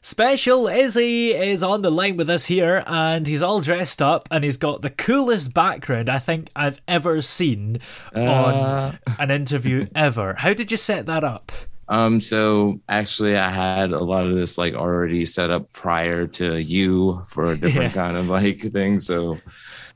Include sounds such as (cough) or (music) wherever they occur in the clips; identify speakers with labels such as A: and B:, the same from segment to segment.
A: Special Izzy is on the line with us here, and he's all dressed up, and he's got the coolest background I think I've ever seen
B: Uh.
A: on an interview (laughs) ever. How did you set that up?
B: Um, so actually I had a lot of this like already set up prior to you for a different
A: Yeah.
B: kind of like thing. So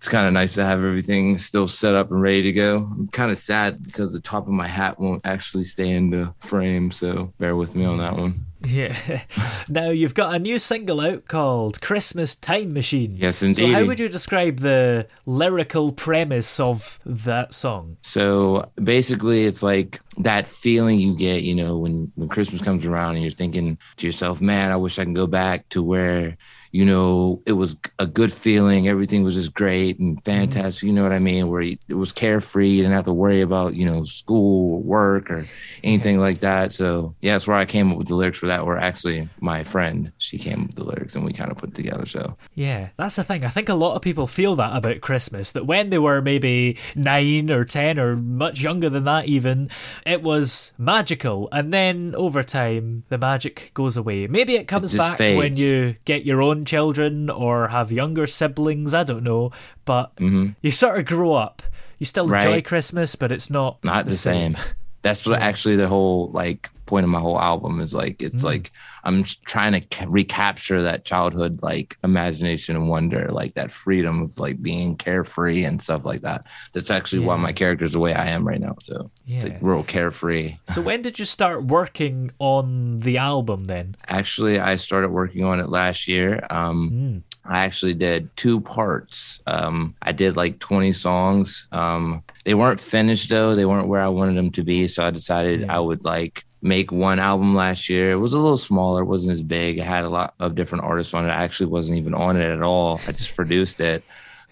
B: it's kind of nice to have everything still set up and ready to go. I'm kind of sad because the top of my hat won't actually stay in the frame. So bear with me on that one.
A: Yeah. (laughs) now you've got a new single out called Christmas Time Machine.
B: Yes, indeed.
A: So how would you describe the lyrical premise of that song?
B: So basically, it's like that feeling you get, you know, when when Christmas comes around and you're thinking to yourself, "Man, I wish I can go back to where." You know, it was a good feeling. Everything was just great and mm-hmm. fantastic. You know what I mean? Where it was carefree. You didn't have to worry about, you know, school or work or anything like that. So, yeah, that's where I came up with the lyrics for that. Were actually my friend. She came up with the lyrics and we kind of put it together. So,
A: Yeah, that's the thing. I think a lot of people feel that about Christmas, that when they were maybe nine or ten or much younger than that, even, it was magical. And then over time, the magic goes away. Maybe it comes
B: just
A: back when you get your own children or have younger siblings. I don't know. But you sort of grow up. You still enjoy
B: Mm-hmm.
A: Christmas, but it's not,
B: not the same. (laughs) That's what actually the whole like point of my whole album is like. It's like I'm trying to ca- recapture that childhood like imagination and wonder, like that freedom of like being carefree and stuff like that. That's actually why
A: Yeah.
B: my character's the way I am right now. So it's like real carefree.
A: So when did you start working on the album then?
B: Actually, I started working on it last year. Um, I actually did two parts. Um, I did like 20 songs. Um, they weren't finished though. They weren't where I wanted them to be. So I decided I would like make one album last year. It was a little smaller. It wasn't as big. It had a lot of different artists on it. I actually wasn't even on it at all. I just produced it.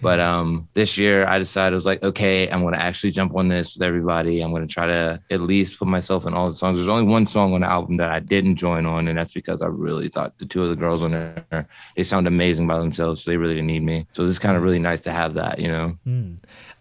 B: But um, this year I decided I was like, okay, I'm going to actually jump on this with everybody. I'm going to try to at least put myself in all the songs. There's only one song on the album that I didn't join on, and that's because I really thought the two of the girls on there they sound amazing by themselves, so they really didn't need me. So it's kind of really nice to have that, you know.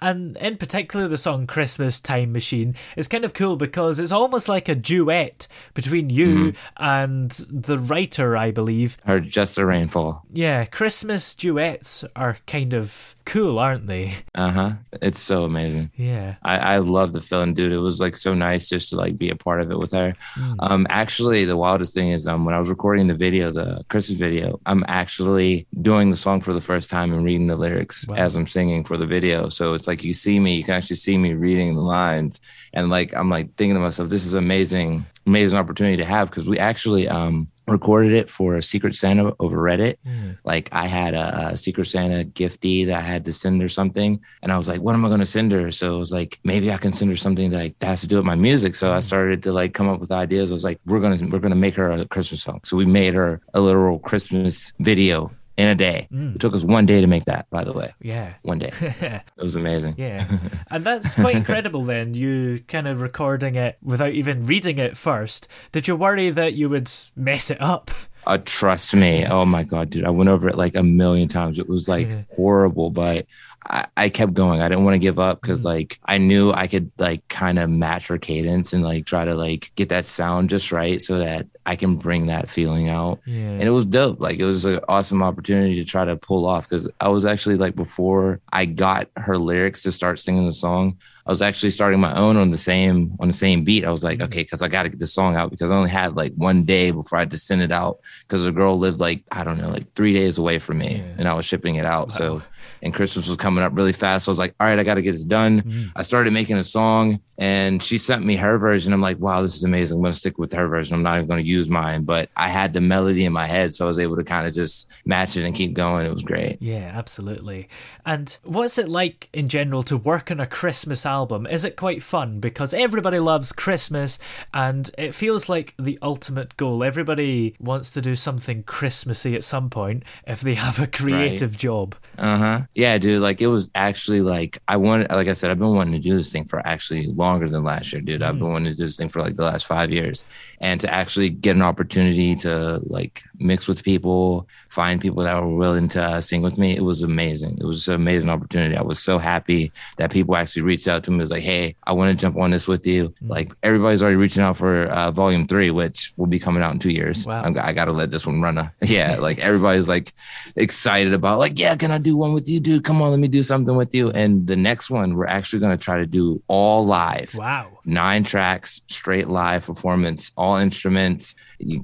A: And in particular, the song Christmas Time Machine is kind of cool because it's almost like a duet between you and the writer, I believe.
B: Or just a rainfall.
A: Yeah, Christmas duets are kind of cool, aren't they?
B: Uh huh. It's so amazing.
A: Yeah.
B: I, I love the feeling, dude. It was like so nice just to like be a part of it with her. Um, actually, the wildest thing is um when I was recording the video, the Christmas video, I'm actually doing the song for the first time and reading the lyrics
A: Wow.
B: as I'm singing for the video. So it's like you see me, you can actually see me reading the lines, and like I'm like thinking to myself, this is amazing, amazing opportunity to have because we actually um recorded it for a Secret Santa over Reddit. Mm. Like I had a, a Secret Santa giftee that I had to send her something, and I was like, "What am I going to send her?" So it was like, maybe I can send her something that, like, that has to do with my music. So I mm. started to like come up with ideas. I was like, "We're gonna we're gonna make her a Christmas song." So we made her a literal Christmas video in a day. It took us one day to make that, by the way.
A: Yeah.
B: One day. (laughs) it was amazing.
A: Yeah. (laughs) And that's quite incredible then, you kind of recording it without even reading it first. Did you worry that you would mess it up?
B: Uh, trust me. Oh my god, dude! I went over it like a million times. It was like
A: Yeah.
B: horrible, but I, I kept going. I didn't want to give up because mm-hmm. like I knew I could like kind of match her cadence and like try to like get that sound just right so that I can bring that feeling out.
A: Yeah.
B: And it was dope. Like it was an awesome opportunity to try to pull off because I was actually like before I got her lyrics to start singing the song, I was actually starting my own on the same on the same beat. I was like, mm-hmm. okay, because I got to get the song out because I only had like one day before I had to send it out because the girl lived like I don't know like three days away from me and I was shipping it out. So and Christmas was coming up really fast. So I was like, all right, I got to get this done. Mm-hmm. I started making a song and she sent me her version. I'm like, wow, this is amazing. I'm going to stick with her version. I'm not even going to use mine, but I had the melody in my head. So I was able to kind of just match it and keep going. It was great.
A: Yeah, absolutely. And what's it like in general to work on a Christmas album? Is it quite fun? Because everybody loves Christmas and it feels like the ultimate goal. Everybody wants to do something Christmassy at some point if they have a creative job.
B: Uh huh. Yeah, dude. Like it was actually like I wanted. Like I said, I've been wanting to do this thing for actually longer than last year, dude. I've been wanting to do this thing for like the last five years, and to actually get an opportunity to like mix with people, find people that were willing to uh, sing with me, it was amazing. It was an amazing opportunity. I was so happy that people actually reached out to me. Was like, hey, I want to jump on this with you. Like everybody's already reaching out for uh, volume three, which will be coming out in two years.
A: Wow.
B: I'm, I got to let this one run. A, (laughs) yeah, like everybody's like excited about like, yeah, can I do one with you, dude? Come on, let me do something with you. And the next one, we're actually going to try to do all live
A: Wow.
B: nine tracks, straight live performance, all instruments. You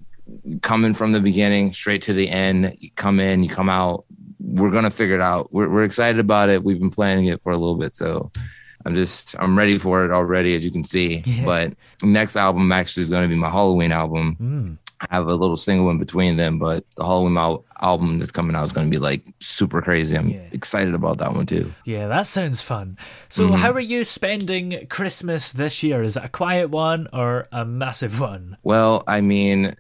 B: in from the beginning straight to the end. You come in, you come out. We're gonna figure it out. We're we're excited about it. We've been planning it for a little bit, so I'm just I'm ready for it already, as you can see. (laughs)
A: Yeah.
B: But next album actually is gonna be my Halloween album.
A: Mm.
B: I have a little single in between them, but the Halloween al- album that's coming out is gonna be like super crazy. I'm
A: Yeah.
B: excited about that one too.
A: Yeah, that sounds fun. So,
B: Mm-hmm.
A: how are you spending Christmas this year? Is it a quiet one or a massive one?
B: Well, I mean,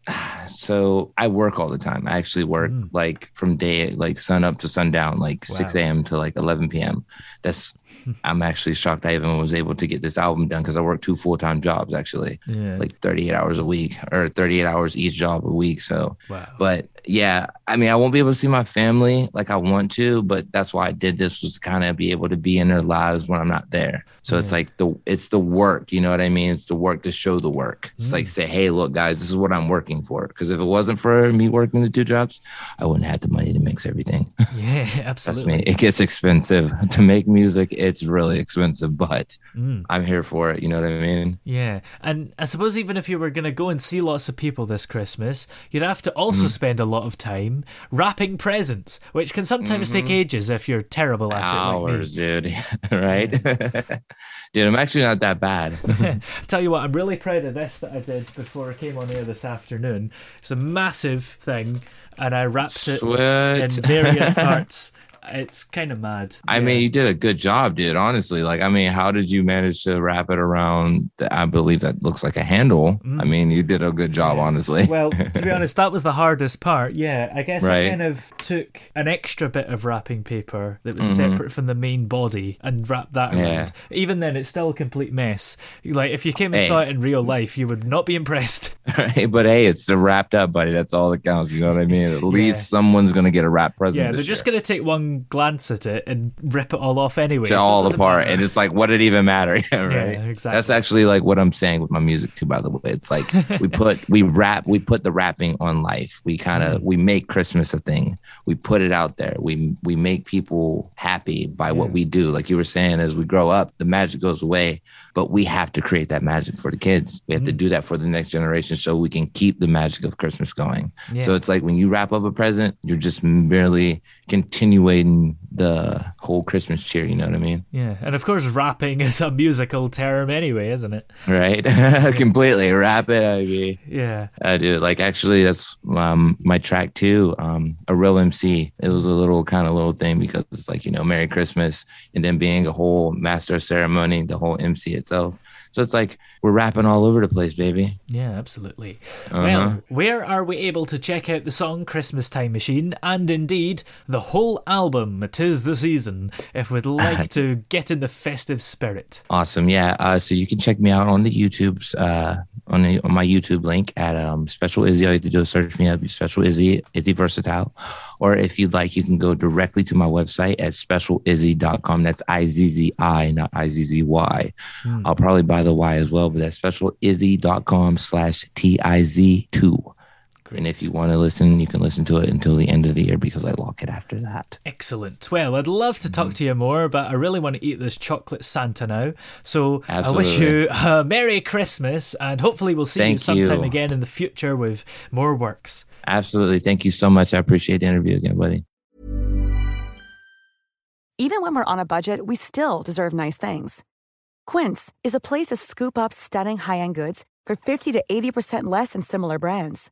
B: so I work all the time. I actually work like from day like sun up to sundown, like
A: Wow.
B: 6 a.m. to like 11 p.m. That's (laughs) I'm actually shocked I even was able to get this album done because I work two full time jobs actually,
A: Yeah.
B: like 38 hours a week or 38 hours each job a week. So,
A: Wow.
B: but yeah, I mean, I won't be able to see my family like I want to, but that's why I did this was to kind of be able to be in their lives when I'm not there. So it's like the it's the work, you know what I mean? It's the work to show the work. It's like say, hey, look, guys, this is what I'm working for. Because if it wasn't for me working the two jobs, I wouldn't have the money to mix everything. (laughs)
A: Yeah, (laughs) absolutely.
B: me, it gets expensive (laughs) to make music. It's really expensive, but
A: Mm.
B: I'm here for it. You know what I mean?
A: Yeah, and I suppose even if you were going to go and see lots of people this Christmas, you'd have to also spend a lot of time wrapping presents, which can sometimes take mm-hmm. ages if you're terrible at
B: Hours,
A: it.
B: dude. (laughs) (laughs) right? (laughs) dude, I'm actually not that bad.
A: Like. Tell you what, I'm really proud of this that I did before I came on air this afternoon. It's a massive thing, and I wrapped it in various parts. It's kind of mad.
B: I
A: Yeah.
B: mean, you did a good job, dude. Honestly, like, I mean, how did you manage to wrap it around? The, I believe that looks like a handle. I mean, you did a good job, honestly.
A: Mm. (laughs) Well, to be honest, that was the hardest part. Yeah, I guess I kind of took an extra bit of wrapping paper that was separate from the main body and wrapped that around.
B: Mm-hmm. Yeah.
A: Even then, it's still a complete mess. Like, if you came and
B: Hey.
A: saw it in real life, you would not be impressed. (laughs) (laughs)
B: Right? But hey, it's wrapped up, buddy. That's all that counts. You know what I mean? At least someone's gonna get a wrap present.
A: Yeah, they're just
B: year.
A: going to take one glance at it and rip it all off anyway. So
B: all apart,
A: matter.
B: and it's like, what did it even matter? (laughs) Yeah, right.
A: Yeah, exactly.
B: That's actually like what I'm saying with my music too. By the way, it's like we (laughs) put we wrap we put the wrapping on life. We kind of
A: Mm-hmm.
B: we make Christmas a thing. We put it out there. We we make people happy by what we do. Like you were saying, as we grow up, the magic goes away, but we have to create that magic for the kids. We have
A: Mm-hmm.
B: to do that for the next generation, so we can keep the magic of Christmas going.
A: Yeah.
B: So it's like when you wrap up a present, you're just merely continuing the whole Christmas cheer. You know what I mean?
A: Yeah, and of course, rapping is a musical term anyway, isn't it?
B: right? (laughs) Completely wrap it. I mean,
A: Yeah.
B: I do. Like, actually, that's um, my track too. Um, a real MC. It was a little kind of little thing because it's like you know, Merry Christmas, and then being a whole master ceremony, the whole MC itself. So it's like we're rapping all over the place, baby.
A: Yeah, absolutely.
B: Uh-huh.
A: Well, where are we able to check out the song Christmas Time Machine and indeed the whole album Tis the Season if we'd (laughs) like to get in the festive spirit?
B: Awesome. Yeah. Uh, so you can check me out on the YouTubes. Uh, on, the, on my YouTube link at um, Special Izzy. All you have to do is search me up, Special Izzy, Izzy Versatile. Or if you'd like, you can go directly to my website at specializzi.com. That's I Z Z I, not I Z Z Y. Mm. I'll probably buy the Y as well, but that's specializzi.com slash T I Z 2. Great. And if you want to listen, you can listen to it until the end of the year because I lock it after that.
A: Excellent. Well, I'd love to talk mm. to you more, but I really want to eat this chocolate Santa now. So Absolutely. I wish you a Merry Christmas and hopefully we'll see Thank you sometime you. again in the future with more works.
B: Absolutely. Thank you so much. I appreciate the interview again, buddy.
C: Even when we're on a budget, we still deserve nice things. Quince is a place to scoop up stunning high end goods for 50 to 80% less than similar brands.